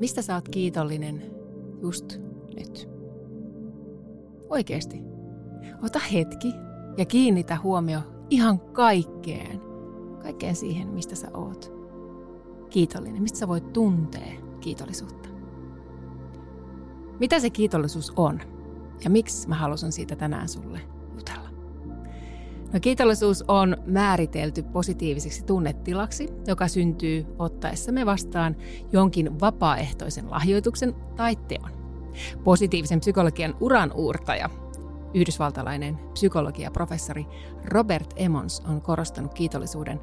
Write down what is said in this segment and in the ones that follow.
Mistä sä oot kiitollinen just nyt? Oikeesti. Ota hetki ja kiinnitä huomio ihan kaikkeen. Kaikkeen siihen, mistä sä oot. Kiitollinen. Mistä sä voit tuntea kiitollisuutta? Mitä se kiitollisuus on? Ja miksi mä halusin siitä tänään sulle jutella? No, kiitollisuus on määritelty positiiviseksi tunnetilaksi, joka syntyy ottaessamme vastaan jonkin vapaaehtoisen lahjoituksen tai teon. Positiivisen psykologian uran uurtaja, yhdysvaltalainen psykologiaprofessori Robert Emmons on korostanut kiitollisuuden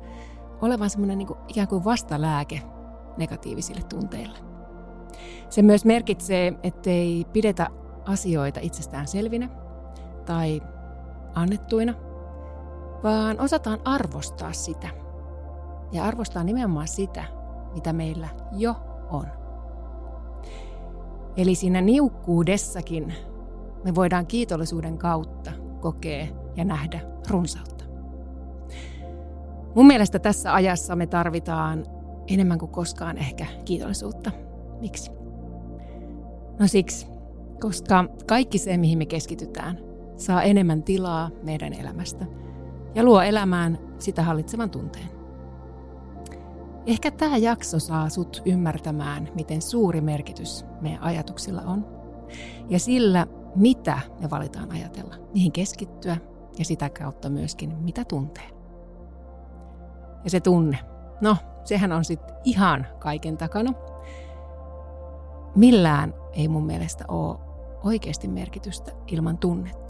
olevan semmoinen niin ikään kuin vastalääke negatiivisille tunteille. Se myös merkitsee, ettei pidetä asioita itsestään selvinä tai annettuina – vaan osataan arvostaa sitä. Ja arvostaa nimenomaan sitä, mitä meillä jo on. Eli siinä niukkuudessakin me voidaan kiitollisuuden kautta kokea ja nähdä runsautta. Mun mielestä tässä ajassa me tarvitaan enemmän kuin koskaan ehkä kiitollisuutta. Miksi? No siksi, koska kaikki se, mihin me keskitytään, saa enemmän tilaa meidän elämästä – ja luo elämään sitä hallitsevan tunteen. Ehkä tämä jakso saa sut ymmärtämään, miten suuri merkitys meidän ajatuksilla on ja sillä, mitä me valitaan ajatella, mihin keskittyä ja sitä kautta myöskin, mitä tuntee. Ja se tunne, no sehän on sitten ihan kaiken takana. Millään ei mun mielestä ole oikeasti merkitystä ilman tunnetta.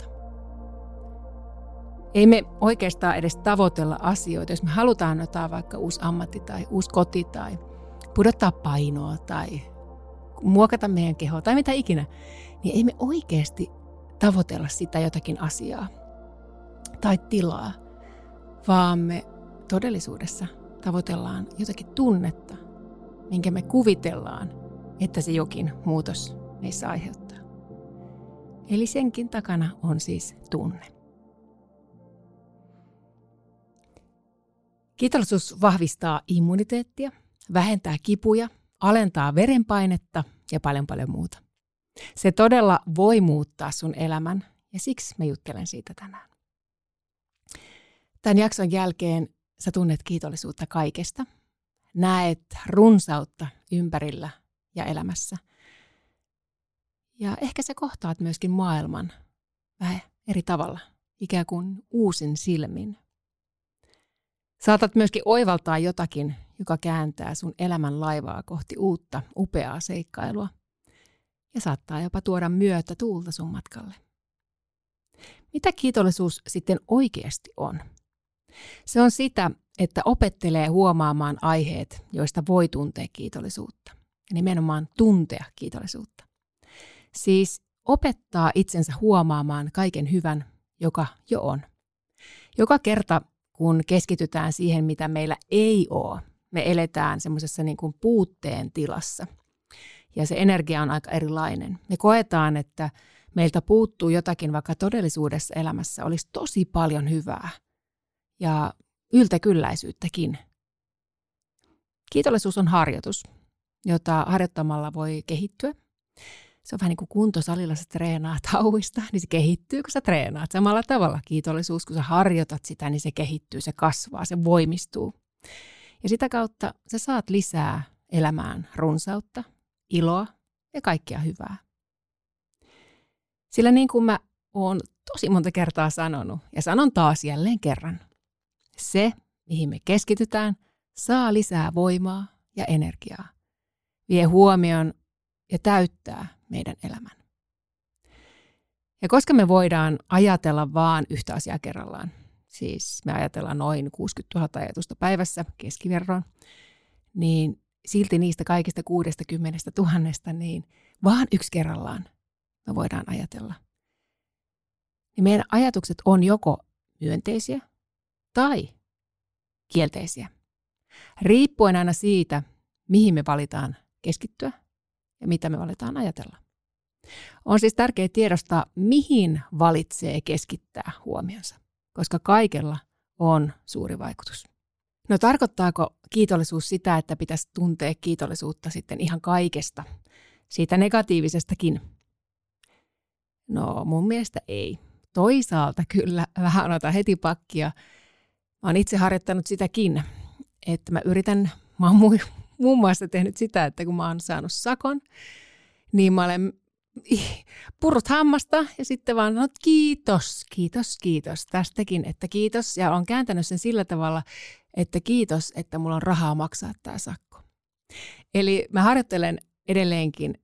Ei me oikeastaan edes tavoitella asioita, jos me halutaan jotain vaikka uusi ammatti tai uusi koti tai pudottaa painoa tai muokata meidän kehoa tai mitä ikinä, niin ei me oikeasti tavoitella sitä jotakin asiaa tai tilaa, vaan me todellisuudessa tavoitellaan jotakin tunnetta, minkä me kuvitellaan, että se jokin muutos meissä aiheuttaa. Eli senkin takana on siis tunne. Kiitollisuus vahvistaa immuniteettia, vähentää kipuja, alentaa verenpainetta ja paljon paljon muuta. Se todella voi muuttaa sun elämän ja siksi mä juttelen siitä tänään. Tämän jakson jälkeen sä tunnet kiitollisuutta kaikesta. Näet runsautta ympärillä ja elämässä. Ja ehkä sä kohtaat myöskin maailman vähän eri tavalla, ikään kuin uusin silmin. Saatat myöskin oivaltaa jotakin, joka kääntää sun elämän laivaa kohti uutta, upeaa seikkailua. Ja saattaa jopa tuoda myötä tuulta sun matkalle. Mitä kiitollisuus sitten oikeasti on? Se on sitä, että opettelee huomaamaan aiheet, joista voi tuntea kiitollisuutta. Ja nimenomaan tuntea kiitollisuutta. Siis opettaa itsensä huomaamaan kaiken hyvän, joka jo on. Joka kerta, kun keskitytään siihen, mitä meillä ei ole. Me eletään semmoisessa niin kuin puutteen tilassa. Ja se energia on aika erilainen. Me koetaan, että meiltä puuttuu jotakin, vaikka todellisuudessa elämässä olisi tosi paljon hyvää. Ja yltäkylläisyyttäkin. Kiitollisuus on harjoitus, jota harjoittamalla voi kehittyä se on vähän niin kuin kuntosalilla, sä treenaat hauista, niin se kehittyy, kun sä treenaat. Samalla tavalla kiitollisuus, kun sä harjoitat sitä, niin se kehittyy, se kasvaa, se voimistuu. Ja sitä kautta sä saat lisää elämään runsautta, iloa ja kaikkea hyvää. Sillä niin kuin mä oon tosi monta kertaa sanonut, ja sanon taas jälleen kerran, se, mihin me keskitytään, saa lisää voimaa ja energiaa. Vie huomion ja täyttää meidän elämän. Ja koska me voidaan ajatella vaan yhtä asiaa kerrallaan, siis me ajatellaan noin 60 000 ajatusta päivässä keskiverroon, niin silti niistä kaikista 60 tuhannesta, niin vaan yksi kerrallaan me voidaan ajatella. Niin meidän ajatukset on joko myönteisiä tai kielteisiä. Riippuen aina siitä, mihin me valitaan keskittyä ja mitä me valitaan ajatella. On siis tärkeää tiedostaa, mihin valitsee keskittää huomionsa, koska kaikella on suuri vaikutus. No tarkoittaako kiitollisuus sitä, että pitäisi tuntea kiitollisuutta sitten ihan kaikesta, siitä negatiivisestakin? No mun mielestä ei. Toisaalta kyllä vähän otan heti pakkia. Mä oon itse harjoittanut sitäkin, että mä yritän, mä oon muun muassa tehnyt sitä, että kun mä oon saanut sakon, niin mä olen purut hammasta ja sitten vaan no, kiitos, kiitos, kiitos tästäkin, että kiitos. Ja on kääntänyt sen sillä tavalla, että kiitos, että mulla on rahaa maksaa tämä sakko. Eli mä harjoittelen edelleenkin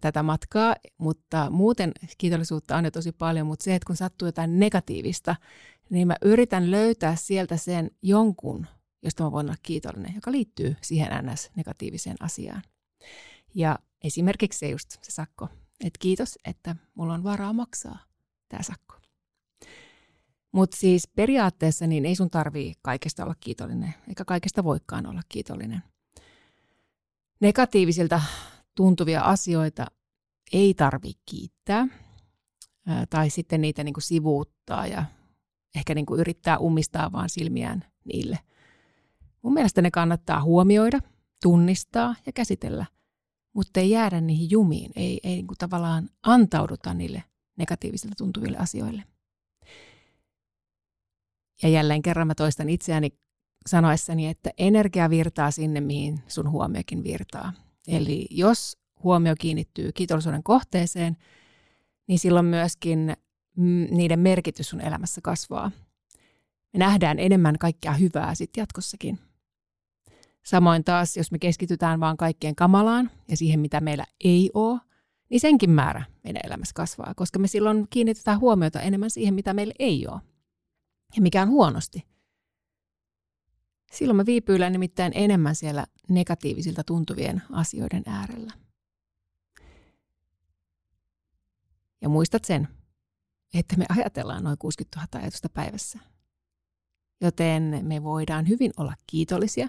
tätä matkaa, mutta muuten kiitollisuutta on jo tosi paljon, mutta se, että kun sattuu jotain negatiivista, niin mä yritän löytää sieltä sen jonkun, josta mä voin olla kiitollinen, joka liittyy siihen NS-negatiiviseen asiaan. Ja esimerkiksi se just se sakko, että kiitos, että mulla on varaa maksaa tämä sakko. Mutta siis periaatteessa niin ei sun tarvii kaikesta olla kiitollinen, eikä kaikesta voikaan olla kiitollinen. Negatiivisilta tuntuvia asioita ei tarvi kiittää tai sitten niitä niin kuin sivuuttaa ja ehkä niin kuin yrittää ummistaa vaan silmiään niille. Mun mielestä ne kannattaa huomioida, tunnistaa ja käsitellä, mutta ei jäädä niihin jumiin, ei, ei niin kuin tavallaan antauduta niille negatiivisille tuntuville asioille. Ja jälleen kerran mä toistan itseäni sanoessani, että energia virtaa sinne, mihin sun huomiokin virtaa. Eli jos huomio kiinnittyy kiitollisuuden kohteeseen, niin silloin myöskin niiden merkitys sun elämässä kasvaa. Me nähdään enemmän kaikkea hyvää sitten jatkossakin. Samoin taas, jos me keskitytään vaan kaikkeen kamalaan ja siihen, mitä meillä ei ole, niin senkin määrä meidän elämässä kasvaa, koska me silloin kiinnitetään huomiota enemmän siihen, mitä meillä ei ole ja mikä on huonosti. Silloin me viipyillään nimittäin enemmän siellä negatiivisilta tuntuvien asioiden äärellä. Ja muistat sen, että me ajatellaan noin 60 000 ajatusta päivässä. Joten me voidaan hyvin olla kiitollisia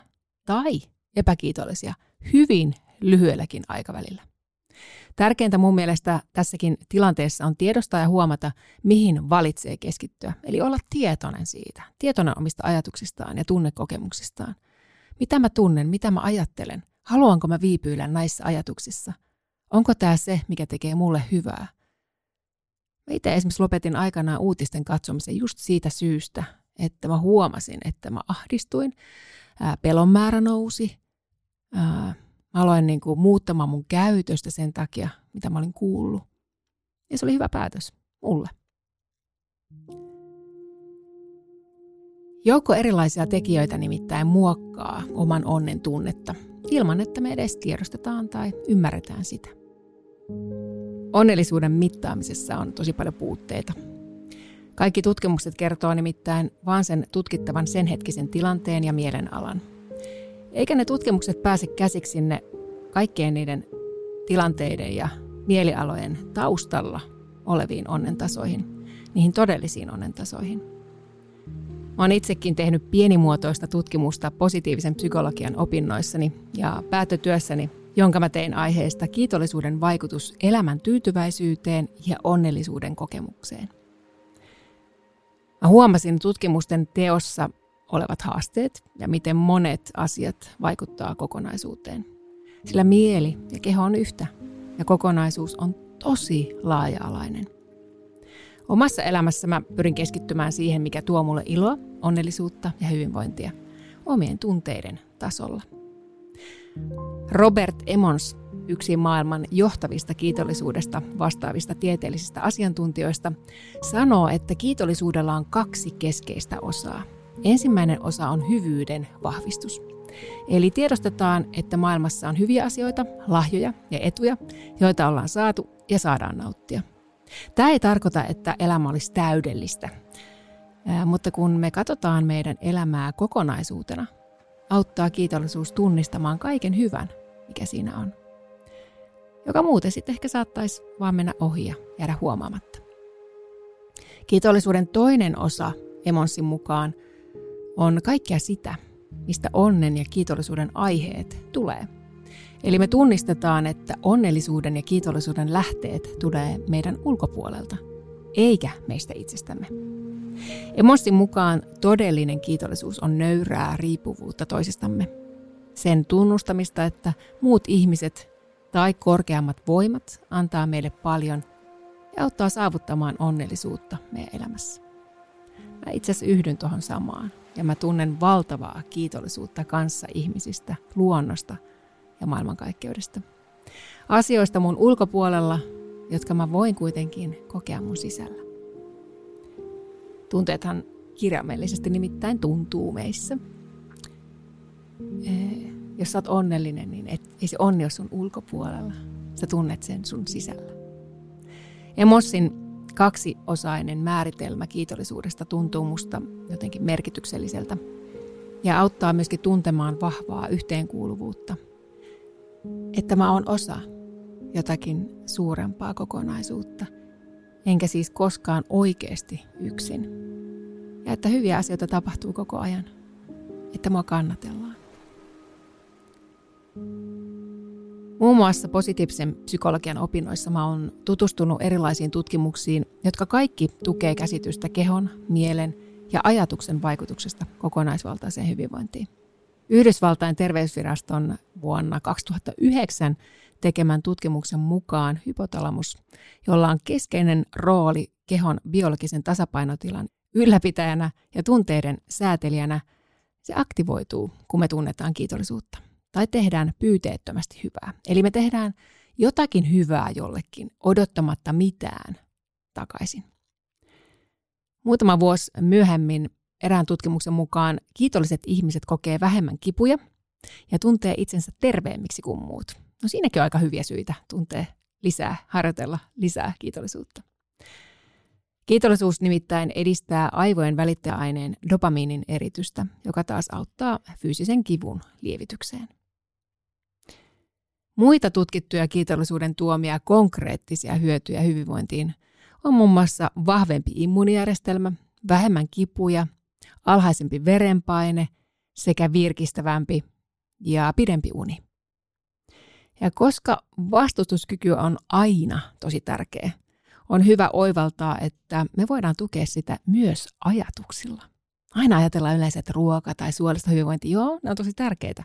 tai epäkiitollisia hyvin lyhyelläkin aikavälillä. Tärkeintä mun mielestä tässäkin tilanteessa on tiedostaa ja huomata, mihin valitsee keskittyä. Eli olla tietoinen siitä, tietoinen omista ajatuksistaan ja tunnekokemuksistaan. Mitä mä tunnen, mitä mä ajattelen, haluanko mä viipyillä näissä ajatuksissa? Onko tämä se, mikä tekee mulle hyvää? Mä itse esimerkiksi lopetin aikanaan uutisten katsomisen just siitä syystä, että mä huomasin, että mä ahdistuin, pelon määrä nousi, Mä aloin niin kuin muuttamaan mun käytöstä sen takia, mitä mä olin kuullut. Ja se oli hyvä päätös mulle. Joukko erilaisia tekijöitä nimittäin muokkaa oman onnen tunnetta ilman, että me edes tiedostetaan tai ymmärretään sitä. Onnellisuuden mittaamisessa on tosi paljon puutteita. Kaikki tutkimukset kertoo nimittäin vain sen tutkittavan sen hetkisen tilanteen ja mielenalan – eikä ne tutkimukset pääse käsiksi sinne kaikkien niiden tilanteiden ja mielialojen taustalla oleviin onnentasoihin, niihin todellisiin onnentasoihin. Oon itsekin tehnyt pienimuotoista tutkimusta positiivisen psykologian opinnoissani ja päätötyössäni, jonka mä tein aiheesta kiitollisuuden vaikutus elämän tyytyväisyyteen ja onnellisuuden kokemukseen. Mä huomasin tutkimusten teossa olevat haasteet ja miten monet asiat vaikuttaa kokonaisuuteen. Sillä mieli ja keho on yhtä ja kokonaisuus on tosi laaja-alainen. Omassa elämässä mä pyrin keskittymään siihen, mikä tuo mulle iloa, onnellisuutta ja hyvinvointia omien tunteiden tasolla. Robert Emons, yksi maailman johtavista kiitollisuudesta vastaavista tieteellisistä asiantuntijoista, sanoo, että kiitollisuudella on kaksi keskeistä osaa – Ensimmäinen osa on hyvyyden vahvistus. Eli tiedostetaan, että maailmassa on hyviä asioita, lahjoja ja etuja, joita ollaan saatu ja saadaan nauttia. Tämä ei tarkoita, että elämä olisi täydellistä, mutta kun me katsotaan meidän elämää kokonaisuutena, auttaa kiitollisuus tunnistamaan kaiken hyvän, mikä siinä on. Joka muuten sitten ehkä saattaisi vaan mennä ohi ja jäädä huomaamatta. Kiitollisuuden toinen osa Emonsin mukaan on kaikkea sitä, mistä onnen ja kiitollisuuden aiheet tulee. Eli me tunnistetaan, että onnellisuuden ja kiitollisuuden lähteet tulee meidän ulkopuolelta, eikä meistä itsestämme. Emossin mukaan todellinen kiitollisuus on nöyrää riippuvuutta toisistamme. Sen tunnustamista, että muut ihmiset tai korkeammat voimat antaa meille paljon ja auttaa saavuttamaan onnellisuutta meidän elämässä. Mä itse asiassa yhdyn tuohon samaan ja mä tunnen valtavaa kiitollisuutta kanssa ihmisistä, luonnosta ja maailmankaikkeudesta. Asioista mun ulkopuolella, jotka mä voin kuitenkin kokea mun sisällä. Tunteethan kirjaimellisesti nimittäin tuntuu meissä. Eh, jos sä oot onnellinen, niin et, ei se onni ole sun ulkopuolella. Sä tunnet sen sun sisällä. Emossin kaksiosainen määritelmä kiitollisuudesta tuntuu musta jotenkin merkitykselliseltä ja auttaa myöskin tuntemaan vahvaa yhteenkuuluvuutta. Että mä oon osa jotakin suurempaa kokonaisuutta, enkä siis koskaan oikeasti yksin. Ja että hyviä asioita tapahtuu koko ajan, että mua kannatellaan. Muun muassa positiivisen psykologian opinnoissa mä oon tutustunut erilaisiin tutkimuksiin, jotka kaikki tukee käsitystä kehon, mielen ja ajatuksen vaikutuksesta kokonaisvaltaiseen hyvinvointiin. Yhdysvaltain terveysviraston vuonna 2009 tekemän tutkimuksen mukaan hypotalamus, jolla on keskeinen rooli kehon biologisen tasapainotilan ylläpitäjänä ja tunteiden säätelijänä, se aktivoituu, kun me tunnetaan kiitollisuutta tai tehdään pyyteettömästi hyvää. Eli me tehdään jotakin hyvää jollekin odottamatta mitään takaisin. Muutama vuosi myöhemmin erään tutkimuksen mukaan kiitolliset ihmiset kokee vähemmän kipuja ja tuntee itsensä terveemmiksi kuin muut. No siinäkin on aika hyviä syitä tuntee lisää, harjoitella lisää kiitollisuutta. Kiitollisuus nimittäin edistää aivojen välittäjäaineen dopamiinin eritystä, joka taas auttaa fyysisen kivun lievitykseen. Muita tutkittuja kiitollisuuden tuomia konkreettisia hyötyjä hyvinvointiin on muun mm. muassa vahvempi immuunijärjestelmä, vähemmän kipuja, alhaisempi verenpaine sekä virkistävämpi ja pidempi uni. Ja koska vastustuskyky on aina tosi tärkeä, on hyvä oivaltaa, että me voidaan tukea sitä myös ajatuksilla. Aina ajatellaan yleensä, että ruoka tai suolista hyvinvointi, joo, ne on tosi tärkeitä,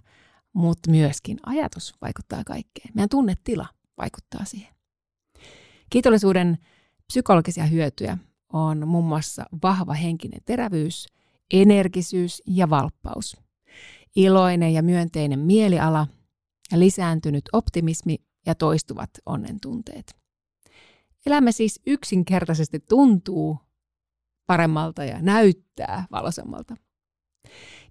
mutta myöskin ajatus vaikuttaa kaikkeen. Meidän tunnetila vaikuttaa siihen. Kiitollisuuden psykologisia hyötyjä on muun muassa vahva henkinen terävyys, energisyys ja valppaus, iloinen ja myönteinen mieliala lisääntynyt optimismi ja toistuvat onnentunteet. Elämä siis yksinkertaisesti tuntuu paremmalta ja näyttää valoisammalta.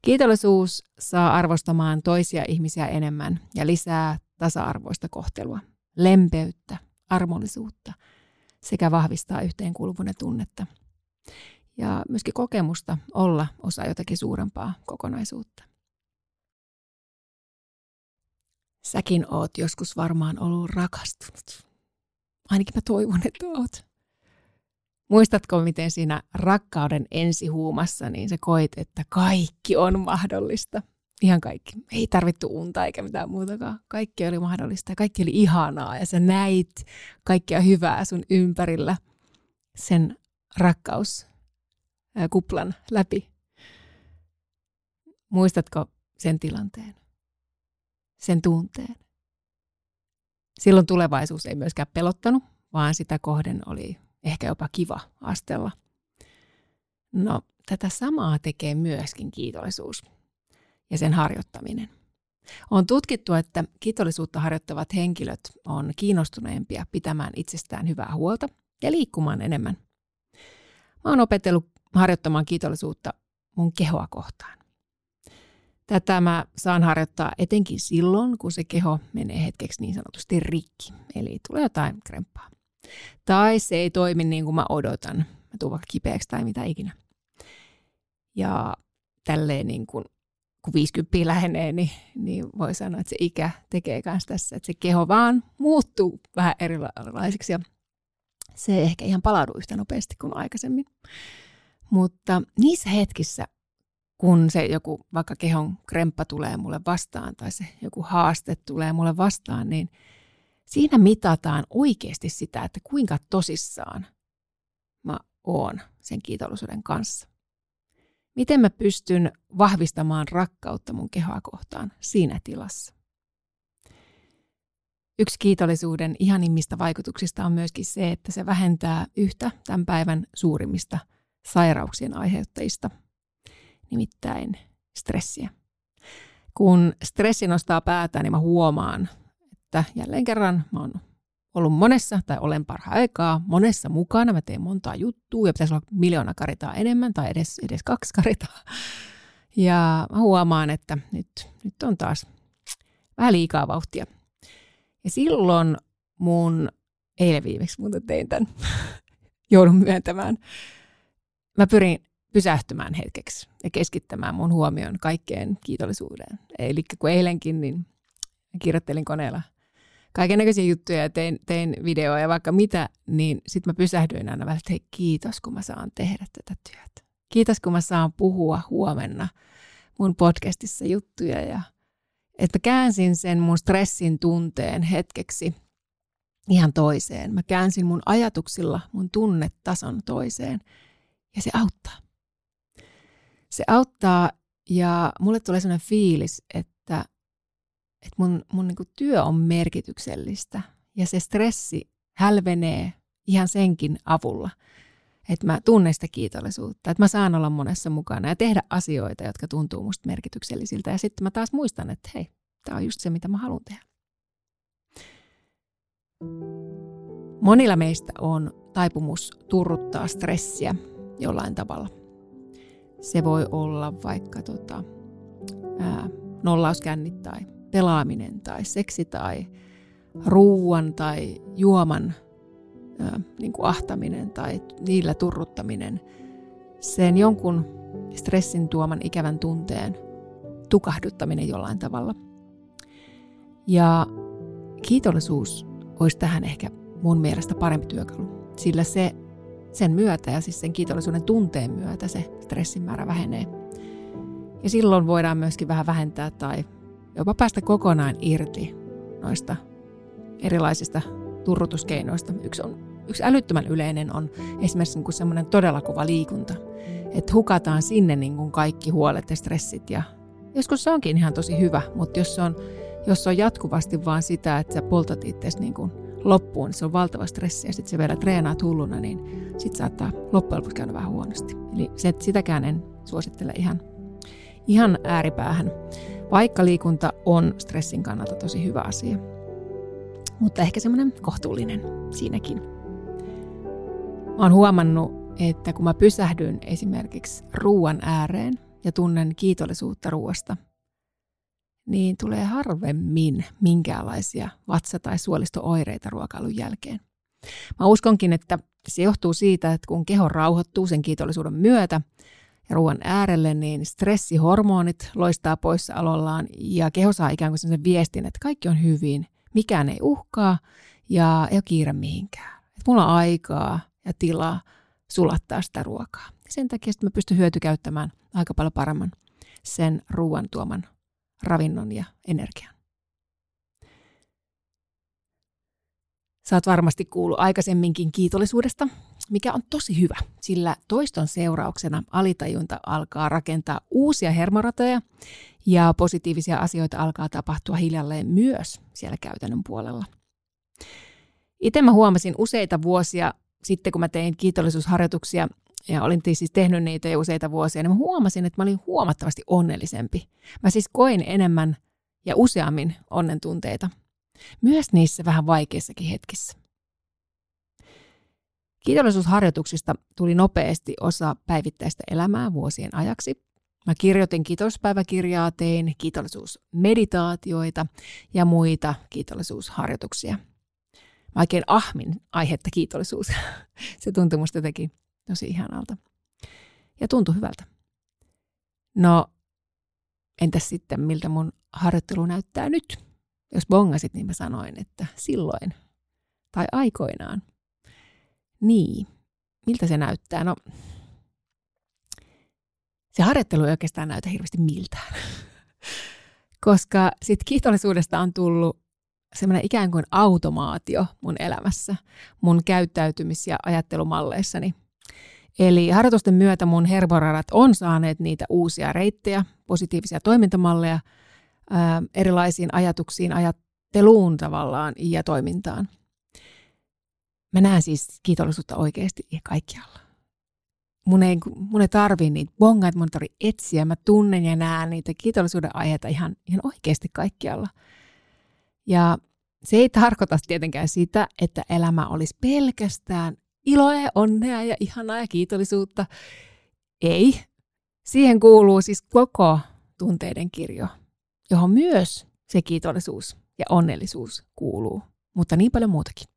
Kiitollisuus saa arvostamaan toisia ihmisiä enemmän ja lisää tasa-arvoista kohtelua, lempeyttä, armollisuutta sekä vahvistaa yhteenkuuluvuuden tunnetta. Ja myöskin kokemusta olla osa jotakin suurempaa kokonaisuutta. Säkin oot joskus varmaan ollut rakastunut. Ainakin mä toivon, että oot. Muistatko, miten siinä rakkauden ensihuumassa niin sä koit, että kaikki on mahdollista? Ihan kaikki. Ei tarvittu unta eikä mitään muutakaan. Kaikki oli mahdollista ja kaikki oli ihanaa ja sä näit kaikkea hyvää sun ympärillä sen rakkauskuplan läpi. Muistatko sen tilanteen? Sen tunteen? Silloin tulevaisuus ei myöskään pelottanut, vaan sitä kohden oli ehkä jopa kiva astella. No, tätä samaa tekee myöskin kiitollisuus ja sen harjoittaminen. On tutkittu, että kiitollisuutta harjoittavat henkilöt on kiinnostuneempia pitämään itsestään hyvää huolta ja liikkumaan enemmän. Mä oon opetellut harjoittamaan kiitollisuutta mun kehoa kohtaan. Tätä mä saan harjoittaa etenkin silloin, kun se keho menee hetkeksi niin sanotusti rikki, eli tulee jotain kremppaa. Tai se ei toimi niin kuin mä odotan. Mä tuun vaikka kipeäksi tai mitä ikinä. Ja tälleen niin kuin kun 50 lähenee, niin, niin voi sanoa, että se ikä tekee myös tässä, että se keho vaan muuttuu vähän erilaiseksi ja se ei ehkä ihan palaudu yhtä nopeasti kuin aikaisemmin. Mutta niissä hetkissä, kun se joku vaikka kehon kremppa tulee mulle vastaan tai se joku haaste tulee mulle vastaan, niin siinä mitataan oikeasti sitä, että kuinka tosissaan mä oon sen kiitollisuuden kanssa. Miten mä pystyn vahvistamaan rakkautta mun kehoa kohtaan siinä tilassa? Yksi kiitollisuuden ihanimmista vaikutuksista on myöskin se, että se vähentää yhtä tämän päivän suurimmista sairauksien aiheuttajista, nimittäin stressiä. Kun stressi nostaa päätään, niin mä huomaan, että jälleen kerran mä oon ollut monessa, tai olen parha-aikaa monessa mukana. Mä teen montaa juttua ja pitäisi olla miljoona karitaa enemmän tai edes, edes kaksi karitaa. Ja mä huomaan, että nyt, nyt on taas vähän liikaa vauhtia. Ja silloin mun, eilen viimeksi muuten tein tämän, joudun myöntämään, mä pyrin pysähtymään hetkeksi ja keskittämään mun huomioon kaikkeen kiitollisuuteen. Eli kun eilenkin, niin kirjoittelin koneella kaiken näköisiä juttuja ja tein, tein videoa ja vaikka mitä, niin sitten mä pysähdyin aina vähän, että hei kiitos kun mä saan tehdä tätä työtä. Kiitos kun mä saan puhua huomenna mun podcastissa juttuja ja että mä käänsin sen mun stressin tunteen hetkeksi ihan toiseen. Mä käänsin mun ajatuksilla mun tunnetason toiseen ja se auttaa. Se auttaa ja mulle tulee sellainen fiilis, että, että mun, mun niin työ on merkityksellistä ja se stressi hälvenee ihan senkin avulla, että mä tunnen sitä kiitollisuutta, että mä saan olla monessa mukana ja tehdä asioita, jotka tuntuu musta merkityksellisiltä. Ja sitten mä taas muistan, että hei, tämä on just se, mitä mä haluan tehdä. Monilla meistä on taipumus turruttaa stressiä jollain tavalla. Se voi olla vaikka tota, ää, nollauskännit tai pelaaminen tai seksi tai ruuan tai juoman ää, niin kuin ahtaminen tai niillä turruttaminen. Sen jonkun stressin tuoman ikävän tunteen tukahduttaminen jollain tavalla. Ja kiitollisuus olisi tähän ehkä mun mielestä parempi työkalu, sillä se sen myötä ja siis sen kiitollisuuden tunteen myötä se stressin määrä vähenee. Ja silloin voidaan myöskin vähän vähentää tai jopa päästä kokonaan irti noista erilaisista turrutuskeinoista. Yksi, on, yksi älyttömän yleinen on esimerkiksi niin semmoinen todella kova liikunta, että hukataan sinne niin kuin kaikki huolet ja stressit ja joskus se onkin ihan tosi hyvä, mutta jos se on, jos se on jatkuvasti vaan sitä, että sä poltat itseäsi niin kuin loppuun, niin se on valtava stressi ja sitten se vielä treenaat hulluna, niin sitten saattaa loppujen lopuksi käydä vähän huonosti. Eli se, sitäkään en suosittele ihan, ihan ääripäähän, vaikka liikunta on stressin kannalta tosi hyvä asia. Mutta ehkä semmoinen kohtuullinen siinäkin. Mä oon huomannut, että kun mä pysähdyn esimerkiksi ruuan ääreen ja tunnen kiitollisuutta ruoasta, niin tulee harvemmin minkäänlaisia vatsa- tai suolistooireita ruokailun jälkeen. Mä uskonkin, että se johtuu siitä, että kun keho rauhoittuu sen kiitollisuuden myötä ja ruoan äärelle, niin stressihormonit loistaa poissaolollaan ja keho saa ikään kuin sen viestin, että kaikki on hyvin, mikään ei uhkaa ja ei ole kiire mihinkään. Että mulla on aikaa ja tilaa sulattaa sitä ruokaa. Sen takia mä pystyn hyötykäyttämään aika paljon paremmin sen ruoan tuoman ravinnon ja energian. Oot varmasti kuullut aikaisemminkin kiitollisuudesta, mikä on tosi hyvä, sillä toiston seurauksena alitajunta alkaa rakentaa uusia hermoratoja ja positiivisia asioita alkaa tapahtua hiljalleen myös siellä käytännön puolella. Itse mä huomasin useita vuosia sitten, kun mä tein kiitollisuusharjoituksia ja olin siis tehnyt niitä jo useita vuosia, niin mä huomasin, että mä olin huomattavasti onnellisempi. Mä siis koin enemmän ja useammin onnen tunteita. Myös niissä vähän vaikeissakin hetkissä. Kiitollisuusharjoituksista tuli nopeasti osa päivittäistä elämää vuosien ajaksi. Mä kirjoitin kiitospäiväkirjaa, tein kiitollisuusmeditaatioita ja muita kiitollisuusharjoituksia. Mä oikein ahmin aihetta kiitollisuus. Se tuntui musta jotenkin tosi ihanalta. Ja tuntui hyvältä. No, entäs sitten miltä mun harjoittelu näyttää nyt? Jos bongasit, niin mä sanoin, että silloin tai aikoinaan. Niin, miltä se näyttää? No, se harjoittelu ei oikeastaan näytä hirveästi miltään. Koska sit kiitollisuudesta on tullut semmoinen ikään kuin automaatio mun elämässä, mun käyttäytymis- ja ajattelumalleissani. Eli harjoitusten myötä mun herboradat on saaneet niitä uusia reittejä, positiivisia toimintamalleja ää, erilaisiin ajatuksiin, ajatteluun tavallaan ja toimintaan. Mä näen siis kiitollisuutta oikeasti kaikkialla. Mun ei, mun ei tarvii niitä bongaita, mun tarvii etsiä. Mä tunnen ja näen niitä kiitollisuuden aiheita ihan, ihan oikeasti kaikkialla. Ja se ei tarkoita tietenkään sitä, että elämä olisi pelkästään iloa ja onnea ja ihanaa ja kiitollisuutta. Ei. Siihen kuuluu siis koko tunteiden kirjo, johon myös se kiitollisuus ja onnellisuus kuuluu, mutta niin paljon muutakin.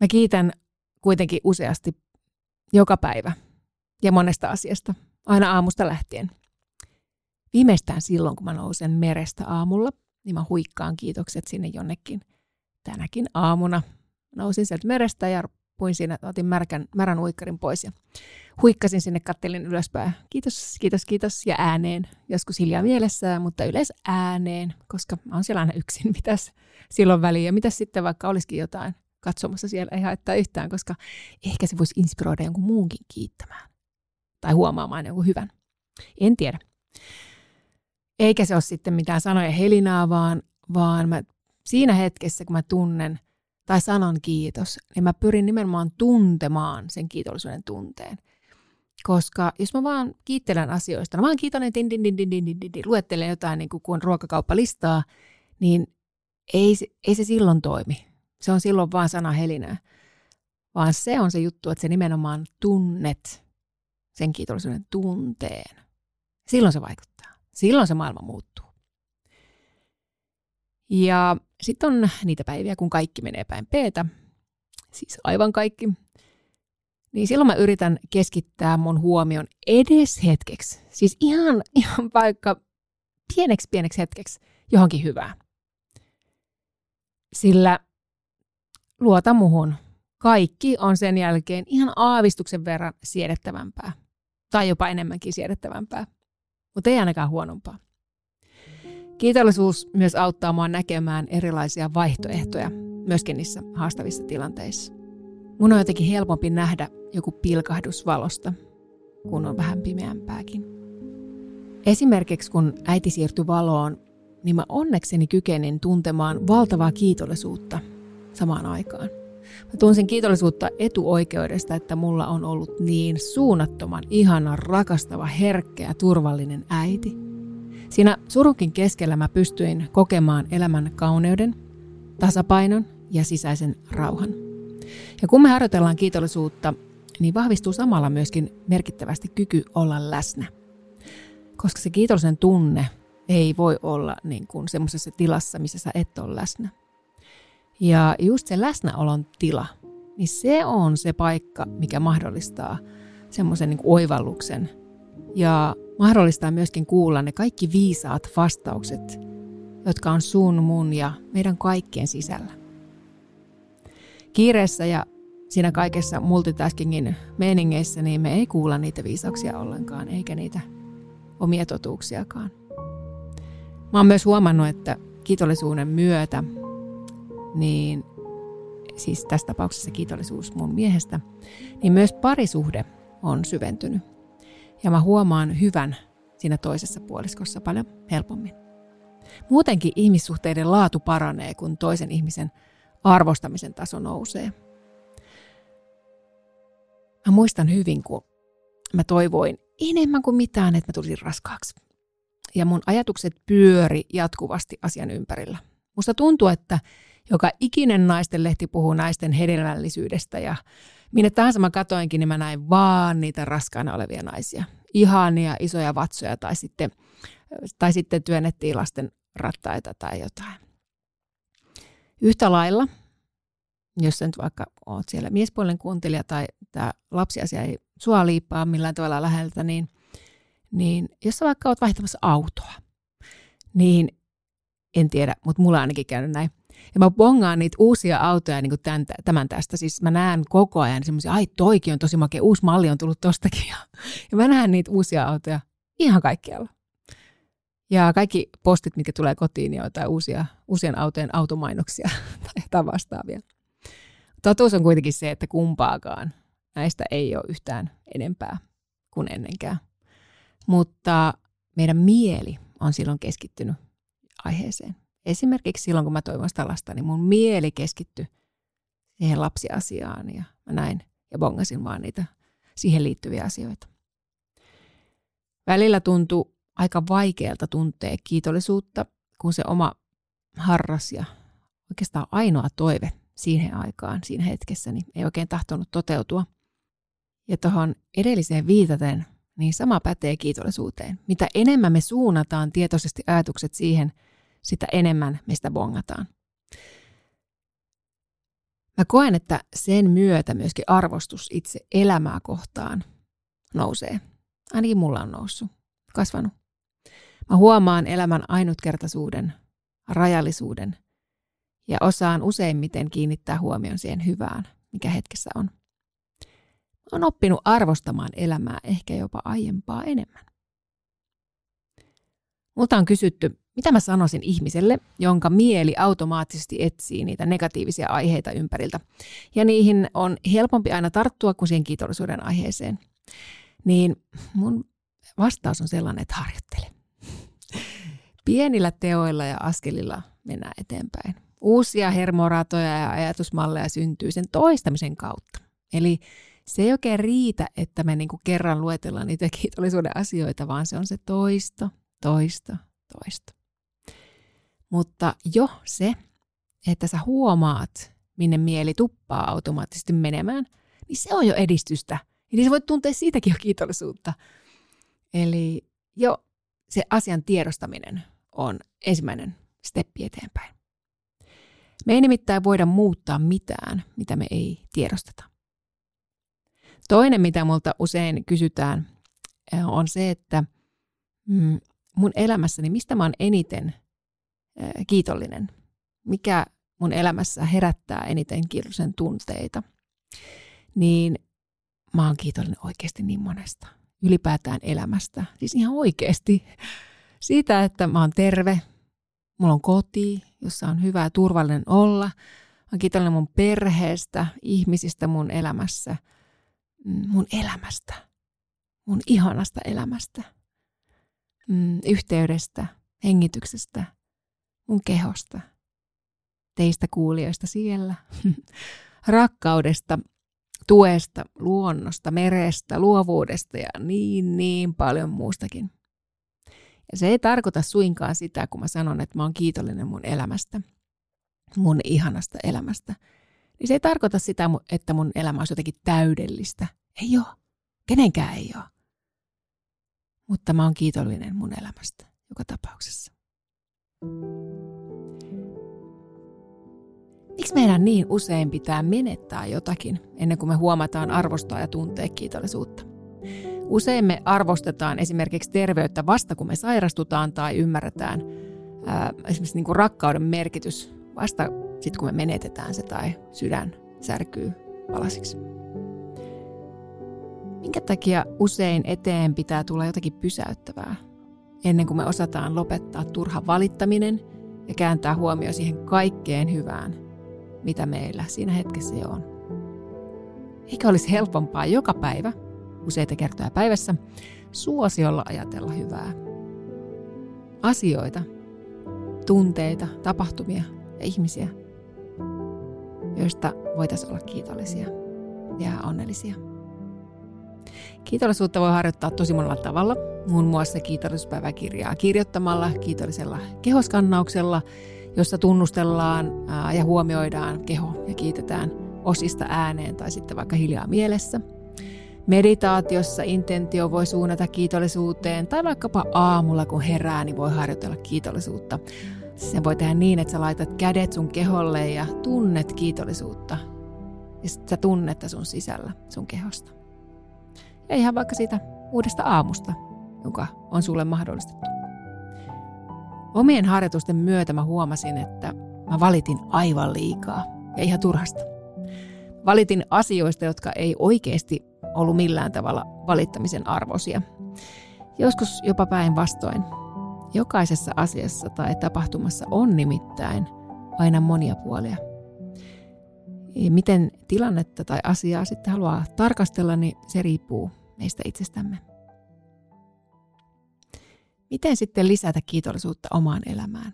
Mä kiitän kuitenkin useasti joka päivä ja monesta asiasta, aina aamusta lähtien. Viimeistään silloin, kun mä nousen merestä aamulla, niin mä huikkaan kiitokset sinne jonnekin. Tänäkin aamuna nousin sieltä merestä ja puin siinä, otin märkän, märän uikkarin pois ja huikkasin sinne, kattelin ylöspäin. Kiitos, kiitos, kiitos ja ääneen. Joskus hiljaa mielessä, mutta yleensä ääneen, koska mä oon siellä aina yksin. Mitäs silloin väliä? Mitäs sitten vaikka olisikin jotain katsomassa siellä, ei haittaa yhtään, koska ehkä se voisi inspiroida jonkun muunkin kiittämään. Tai huomaamaan jonkun hyvän. En tiedä. Eikä se ole sitten mitään sanoja helinaa, vaan, vaan mä, siinä hetkessä, kun mä tunnen tai sanon kiitos, niin mä pyrin nimenomaan tuntemaan sen kiitollisuuden tunteen. Koska jos mä vaan kiittelen asioista, no vaan kiitollinen, din, din, din, din, din, din, din, luettelen jotain niin kuin kun on ruokakauppalistaa, niin ei, ei se silloin toimi. Se on silloin vaan sana helinää. Vaan se on se juttu, että se nimenomaan tunnet sen kiitollisuuden tunteen. Silloin se vaikuttaa. Silloin se maailma muuttuu. Ja sitten on niitä päiviä, kun kaikki menee päin peetä, siis aivan kaikki, niin silloin mä yritän keskittää mun huomion edes hetkeksi, siis ihan, ihan vaikka pieneksi pieneksi hetkeksi johonkin hyvää. Sillä luota muhun, kaikki on sen jälkeen ihan aavistuksen verran siedettävämpää. Tai jopa enemmänkin siedettävämpää. Mutta ei ainakaan huonompaa. Kiitollisuus myös auttaa mua näkemään erilaisia vaihtoehtoja, myöskin niissä haastavissa tilanteissa. Mun on jotenkin helpompi nähdä joku pilkahdus valosta, kun on vähän pimeämpääkin. Esimerkiksi kun äiti siirtyi valoon, niin mä onnekseni kykenin tuntemaan valtavaa kiitollisuutta samaan aikaan. Mä tunsin kiitollisuutta etuoikeudesta, että mulla on ollut niin suunnattoman ihana, rakastava, herkkä ja turvallinen äiti – Siinä surukin keskellä mä pystyin kokemaan elämän kauneuden, tasapainon ja sisäisen rauhan. Ja kun me harjoitellaan kiitollisuutta, niin vahvistuu samalla myöskin merkittävästi kyky olla läsnä. Koska se kiitollisen tunne ei voi olla niin kuin semmoisessa tilassa, missä sä et ole läsnä. Ja just se läsnäolon tila, niin se on se paikka, mikä mahdollistaa semmoisen niin oivalluksen ja mahdollistaa myöskin kuulla ne kaikki viisaat vastaukset, jotka on sun, mun ja meidän kaikkien sisällä. Kiireessä ja siinä kaikessa multitaskingin meningeissä, niin me ei kuulla niitä viisauksia ollenkaan, eikä niitä omia totuuksiakaan. Mä oon myös huomannut, että kiitollisuuden myötä, niin siis tässä tapauksessa kiitollisuus mun miehestä, niin myös parisuhde on syventynyt. Ja mä huomaan hyvän siinä toisessa puoliskossa paljon helpommin. Muutenkin ihmissuhteiden laatu paranee, kun toisen ihmisen arvostamisen taso nousee. Mä muistan hyvin, kun mä toivoin enemmän kuin mitään, että mä tulisin raskaaksi. Ja mun ajatukset pyöri jatkuvasti asian ympärillä. Musta tuntuu, että joka ikinen naisten lehti puhuu naisten hedelmällisyydestä ja minne tahansa mä katoinkin, niin mä näin vaan niitä raskaana olevia naisia. Ihania isoja vatsoja tai sitten, tai sitten työnnettiin lasten rattaita tai jotain. Yhtä lailla, jos nyt vaikka oot siellä miespuolen kuuntelija tai tämä lapsiasia ei sua liippaa millään tavalla läheltä, niin, niin jos sä vaikka oot vaihtamassa autoa, niin en tiedä, mutta mulla on ainakin käynyt näin. Ja mä bongaan niitä uusia autoja niin kuin tämän, tämän tästä. Siis mä näen koko ajan semmoisia, ai toikin on tosi makea, uusi malli on tullut tostakin. Ja, mä näen niitä uusia autoja ihan kaikkialla. Ja kaikki postit, mitkä tulee kotiin, niin on jotain uusia, uusien autojen automainoksia tai vastaavia. Totuus on kuitenkin se, että kumpaakaan näistä ei ole yhtään enempää kuin ennenkään. Mutta meidän mieli on silloin keskittynyt aiheeseen. Esimerkiksi silloin, kun mä toivon sitä lasta, niin mun mieli keskittyi siihen lapsiasiaan ja mä näin ja bongasin vaan niitä siihen liittyviä asioita. Välillä tuntui aika vaikealta tuntea kiitollisuutta, kun se oma harras ja oikeastaan ainoa toive siihen aikaan, siinä hetkessä, niin ei oikein tahtonut toteutua. Ja tuohon edelliseen viitaten, niin sama pätee kiitollisuuteen. Mitä enemmän me suunnataan tietoisesti ajatukset siihen, sitä enemmän meistä bongataan. Mä koen, että sen myötä myöskin arvostus itse elämää kohtaan nousee. Ainakin mulla on noussut, kasvanut. Mä huomaan elämän ainutkertaisuuden, rajallisuuden ja osaan useimmiten kiinnittää huomion siihen hyvään, mikä hetkessä on. Mä oon oppinut arvostamaan elämää ehkä jopa aiempaa enemmän. Multa on kysytty, mitä mä sanoisin ihmiselle, jonka mieli automaattisesti etsii niitä negatiivisia aiheita ympäriltä. Ja niihin on helpompi aina tarttua kuin siihen kiitollisuuden aiheeseen. Niin mun vastaus on sellainen, että harjoittele. Pienillä teoilla ja askelilla mennään eteenpäin. Uusia hermoratoja ja ajatusmalleja syntyy sen toistamisen kautta. Eli se ei oikein riitä, että me niinku kerran luetellaan niitä kiitollisuuden asioita, vaan se on se toisto, toisto, toisto. Mutta jo se, että sä huomaat, minne mieli tuppaa automaattisesti menemään, niin se on jo edistystä. Eli sä voit tuntea siitäkin jo kiitollisuutta. Eli jo se asian tiedostaminen on ensimmäinen steppi eteenpäin. Me ei nimittäin voida muuttaa mitään, mitä me ei tiedosteta. Toinen, mitä multa usein kysytään, eh, on se, että mm, mun elämässäni, mistä mä oon eniten kiitollinen? Mikä mun elämässä herättää eniten kiitollisen tunteita? Niin mä oon kiitollinen oikeasti niin monesta. Ylipäätään elämästä. Siis ihan oikeasti. Siitä, että mä oon terve, mulla on koti, jossa on hyvä ja turvallinen olla. Mä oon kiitollinen mun perheestä, ihmisistä mun elämässä, mm, mun elämästä, mun ihanasta elämästä, mm, yhteydestä, hengityksestä, mun kehosta, teistä kuulijoista siellä, rakkaudesta, tuesta, luonnosta, merestä, luovuudesta ja niin, niin paljon muustakin. Ja se ei tarkoita suinkaan sitä, kun mä sanon, että mä oon kiitollinen mun elämästä, mun ihanasta elämästä. Niin se ei tarkoita sitä, että mun elämä olisi jotenkin täydellistä. Ei ole. Kenenkään ei ole. Mutta mä oon kiitollinen mun elämästä joka tapauksessa. Miksi meidän niin usein pitää menettää jotakin ennen kuin me huomataan arvostaa ja tuntea kiitollisuutta? Usein me arvostetaan esimerkiksi terveyttä vasta kun me sairastutaan tai ymmärretään ää, esimerkiksi niin kuin rakkauden merkitys vasta sitten kun me menetetään se tai sydän särkyy palasiksi. Minkä takia usein eteen pitää tulla jotakin pysäyttävää ennen kuin me osataan lopettaa turha valittaminen ja kääntää huomio siihen kaikkeen hyvään, mitä meillä siinä hetkessä jo on. Eikä olisi helpompaa joka päivä useita kertoja päivässä, suosiolla ajatella hyvää. Asioita, tunteita, tapahtumia ja ihmisiä, joista voitaisiin olla kiitollisia ja onnellisia. Kiitollisuutta voi harjoittaa tosi monella tavalla, muun muassa kiitollisuuspäiväkirjaa kirjoittamalla, kiitollisella kehoskannauksella, jossa tunnustellaan ja huomioidaan keho ja kiitetään osista ääneen tai sitten vaikka hiljaa mielessä – Meditaatiossa intentio voi suunnata kiitollisuuteen tai vaikkapa aamulla kun herää, niin voi harjoitella kiitollisuutta. Sen voi tehdä niin, että sä laitat kädet sun keholle ja tunnet kiitollisuutta. Ja sä tunnetta sun sisällä, sun kehosta. Ja ihan vaikka siitä uudesta aamusta, joka on sulle mahdollistettu. Omien harjoitusten myötä mä huomasin, että mä valitin aivan liikaa ja ihan turhasta. Valitin asioista, jotka ei oikeasti ollut millään tavalla valittamisen arvoisia. Joskus jopa päinvastoin. Jokaisessa asiassa tai tapahtumassa on nimittäin aina monia puolia. Miten tilannetta tai asiaa sitten haluaa tarkastella, niin se riippuu meistä itsestämme. Miten sitten lisätä kiitollisuutta omaan elämään?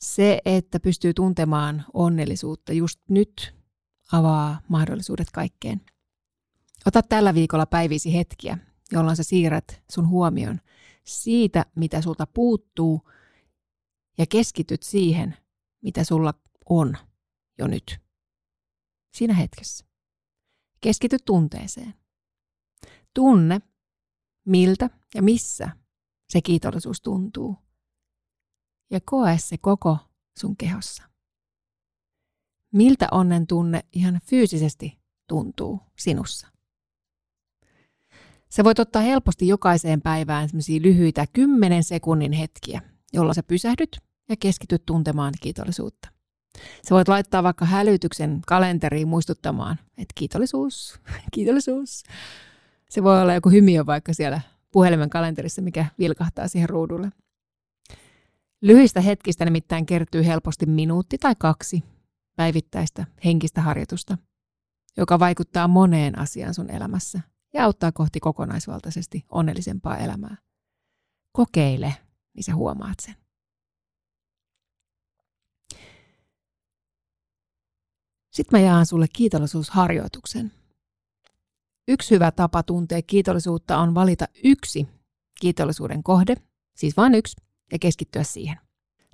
Se, että pystyy tuntemaan onnellisuutta just nyt, avaa mahdollisuudet kaikkeen. Ota tällä viikolla päivisi hetkiä, jolloin sä siirrät sun huomion siitä, mitä sulta puuttuu, ja keskityt siihen, mitä sulla on jo nyt. Siinä hetkessä. Keskity tunteeseen. Tunne, miltä ja missä se kiitollisuus tuntuu. Ja koe se koko sun kehossa. Miltä onnen tunne ihan fyysisesti tuntuu sinussa? Sä voit ottaa helposti jokaiseen päivään lyhyitä 10 sekunnin hetkiä, jolla sä pysähdyt ja keskityt tuntemaan kiitollisuutta. Sä voit laittaa vaikka hälytyksen kalenteriin muistuttamaan, että kiitollisuus, kiitollisuus. Se voi olla joku hymiö vaikka siellä puhelimen kalenterissa, mikä vilkahtaa siihen ruudulle. Lyhyistä hetkistä nimittäin kertyy helposti minuutti tai kaksi päivittäistä henkistä harjoitusta, joka vaikuttaa moneen asiaan sun elämässä ja auttaa kohti kokonaisvaltaisesti onnellisempaa elämää. Kokeile, niin sä huomaat sen. Sitten mä jaan sulle kiitollisuusharjoituksen. Yksi hyvä tapa tuntea kiitollisuutta on valita yksi kiitollisuuden kohde, siis vain yksi, ja keskittyä siihen.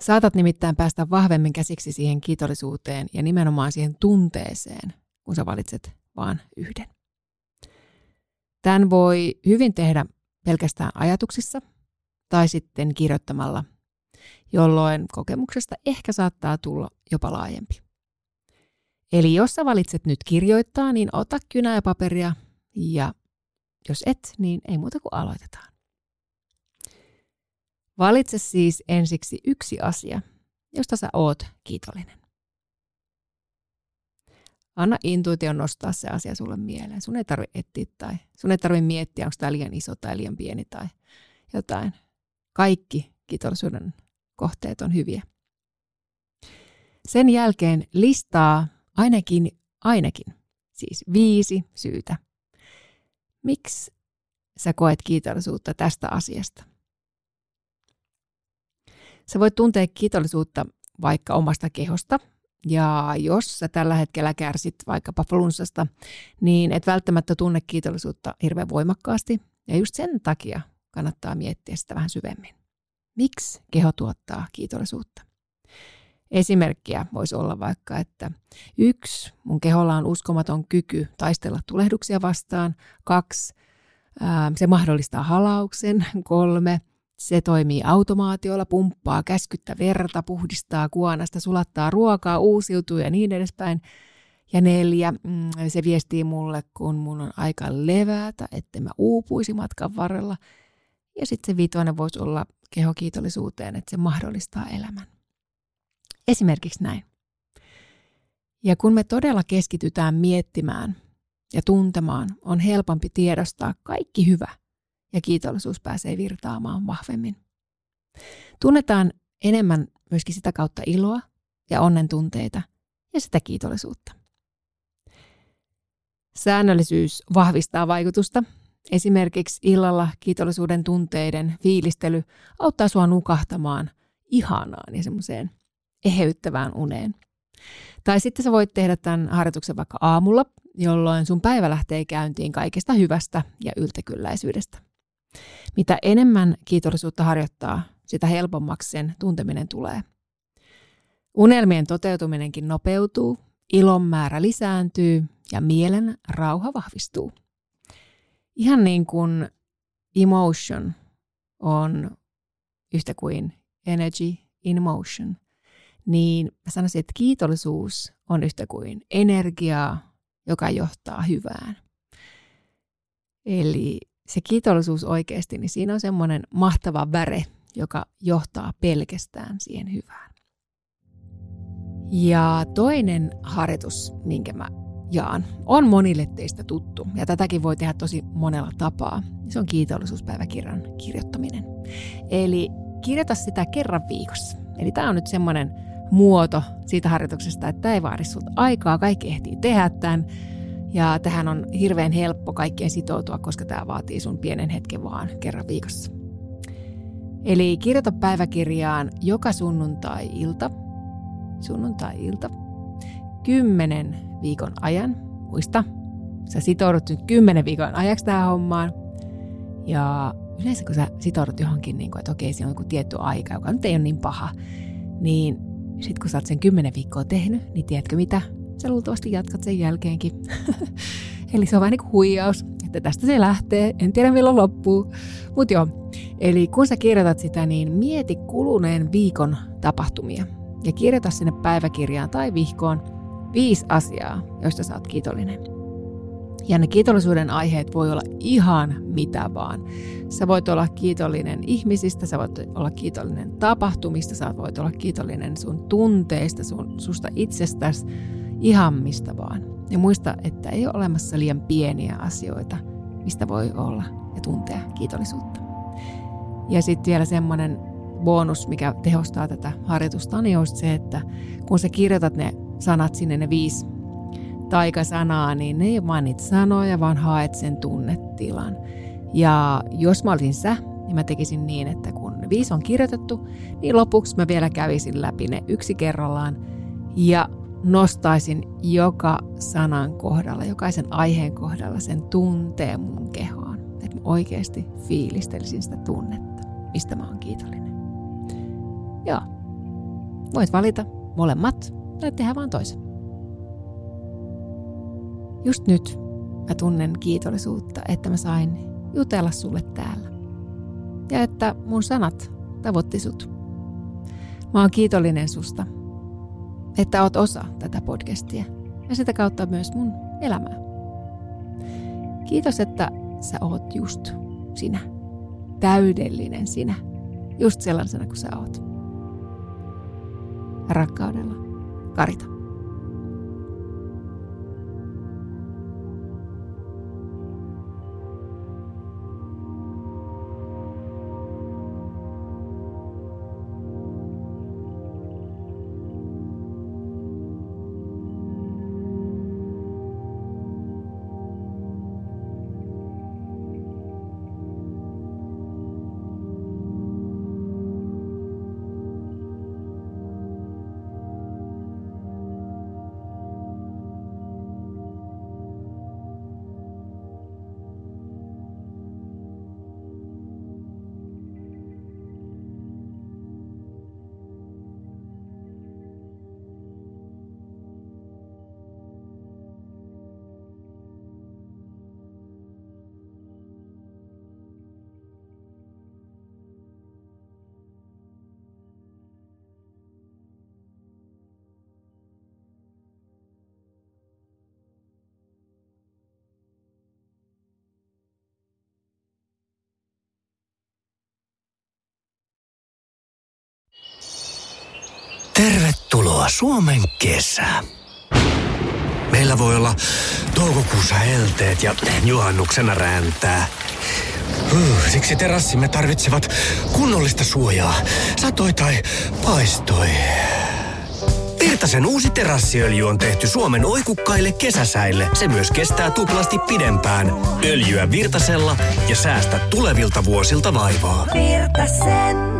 Saatat nimittäin päästä vahvemmin käsiksi siihen kiitollisuuteen ja nimenomaan siihen tunteeseen, kun sä valitset vain yhden. Tämän voi hyvin tehdä pelkästään ajatuksissa tai sitten kirjoittamalla, jolloin kokemuksesta ehkä saattaa tulla jopa laajempi. Eli jos sä valitset nyt kirjoittaa, niin ota kynä ja paperia ja jos et, niin ei muuta kuin aloitetaan. Valitse siis ensiksi yksi asia, josta sä oot kiitollinen. Anna intuition nostaa se asia sulle mieleen. Sun ei tarvitse etsiä tai sun ei tarvitse miettiä, onko tämä liian iso tai liian pieni tai jotain. Kaikki kiitollisuuden kohteet on hyviä. Sen jälkeen listaa ainakin, ainakin, siis viisi syytä. Miksi sä koet kiitollisuutta tästä asiasta? Sä voit tuntea kiitollisuutta vaikka omasta kehosta, ja jos sä tällä hetkellä kärsit vaikkapa flunssasta, niin et välttämättä tunne kiitollisuutta hirveän voimakkaasti. Ja just sen takia kannattaa miettiä sitä vähän syvemmin. Miksi keho tuottaa kiitollisuutta? Esimerkkiä voisi olla vaikka, että yksi, mun keholla on uskomaton kyky taistella tulehduksia vastaan. Kaksi, se mahdollistaa halauksen. Kolme, se toimii automaatiolla, pumppaa käskyttä verta, puhdistaa kuonasta, sulattaa ruokaa, uusiutuu ja niin edespäin. Ja neljä, mm, se viestii mulle, kun mun on aika levätä, että mä uupuisi matkan varrella. Ja sitten se viitoinen voisi olla kehokiitollisuuteen, että se mahdollistaa elämän. Esimerkiksi näin. Ja kun me todella keskitytään miettimään ja tuntemaan, on helpompi tiedostaa kaikki hyvä – ja kiitollisuus pääsee virtaamaan vahvemmin. Tunnetaan enemmän myöskin sitä kautta iloa ja onnen tunteita ja sitä kiitollisuutta. Säännöllisyys vahvistaa vaikutusta. Esimerkiksi illalla kiitollisuuden tunteiden fiilistely auttaa sua nukahtamaan ihanaan ja semmoiseen eheyttävään uneen. Tai sitten sä voit tehdä tämän harjoituksen vaikka aamulla, jolloin sun päivä lähtee käyntiin kaikesta hyvästä ja yltäkylläisyydestä. Mitä enemmän kiitollisuutta harjoittaa, sitä helpommaksi sen tunteminen tulee. Unelmien toteutuminenkin nopeutuu, ilon määrä lisääntyy ja mielen rauha vahvistuu. Ihan niin kuin emotion on yhtä kuin energy in motion, niin mä sanoisin, että kiitollisuus on yhtä kuin energiaa, joka johtaa hyvään. Eli se kiitollisuus oikeasti, niin siinä on semmoinen mahtava väre, joka johtaa pelkästään siihen hyvään. Ja toinen harjoitus, minkä mä jaan, on monille teistä tuttu. Ja tätäkin voi tehdä tosi monella tapaa. Se on kiitollisuuspäiväkirjan kirjoittaminen. Eli kirjoita sitä kerran viikossa. Eli tämä on nyt semmoinen muoto siitä harjoituksesta, että ei vaadi sinulta aikaa, kaikki ehtii tehdä tämän. Ja tähän on hirveän helppo kaikkien sitoutua, koska tämä vaatii sun pienen hetken vaan kerran viikossa. Eli kirjoita päiväkirjaan joka sunnuntai-ilta, sunnuntai-ilta, kymmenen viikon ajan. Muista, sä sitoudut nyt kymmenen viikon ajaksi tähän hommaan. Ja yleensä kun sä sitoudut johonkin, niin kuin, että okei, siinä on joku tietty aika, joka nyt ei ole niin paha, niin sitten kun sä oot sen kymmenen viikkoa tehnyt, niin tiedätkö mitä? Sä luultavasti jatkat sen jälkeenkin. Eli se on vähän niin kuin huijaus, että tästä se lähtee. En tiedä milloin loppuu. Mutta joo, eli kun sä kirjoitat sitä, niin mieti kuluneen viikon tapahtumia. Ja kirjoita sinne päiväkirjaan tai vihkoon viisi asiaa, joista sä oot kiitollinen. Ja ne kiitollisuuden aiheet voi olla ihan mitä vaan. Sä voit olla kiitollinen ihmisistä, sä voit olla kiitollinen tapahtumista, sä voit olla kiitollinen sun tunteista, sun, susta itsestäsi, ihan mistä vaan. Ja muista, että ei ole olemassa liian pieniä asioita, mistä voi olla ja tuntea kiitollisuutta. Ja sitten vielä semmoinen bonus, mikä tehostaa tätä harjoitusta, on just se, että kun sä kirjoitat ne sanat sinne, ne viisi taikasanaa, niin ne ei vain niitä sanoja, vaan haet sen tunnetilan. Ja jos mä olisin sä, niin mä tekisin niin, että kun viisi on kirjoitettu, niin lopuksi mä vielä kävisin läpi ne yksi kerrallaan ja nostaisin joka sanan kohdalla, jokaisen aiheen kohdalla sen tunteen mun kehoon. Että mä oikeasti fiilistelisin sitä tunnetta, mistä mä oon kiitollinen. Joo. Voit valita molemmat tai tehdä vaan toisen. Just nyt mä tunnen kiitollisuutta, että mä sain jutella sulle täällä. Ja että mun sanat tavoitti sut. Mä oon kiitollinen susta, että oot osa tätä podcastia ja sitä kautta myös mun elämää. Kiitos, että sä oot just sinä. Täydellinen sinä. Just sellaisena kuin sä oot. Rakkaudella. Karita. Tervetuloa Suomen kesään. Meillä voi olla toukokuussa helteet ja juhannuksena räntää. Siksi terassimme tarvitsevat kunnollista suojaa, satoi tai paistoi. Virtasen uusi terassiöljy on tehty Suomen oikukkaille kesäsäille. Se myös kestää tuplasti pidempään. Öljyä Virtasella ja säästä tulevilta vuosilta vaivaa. Virtasen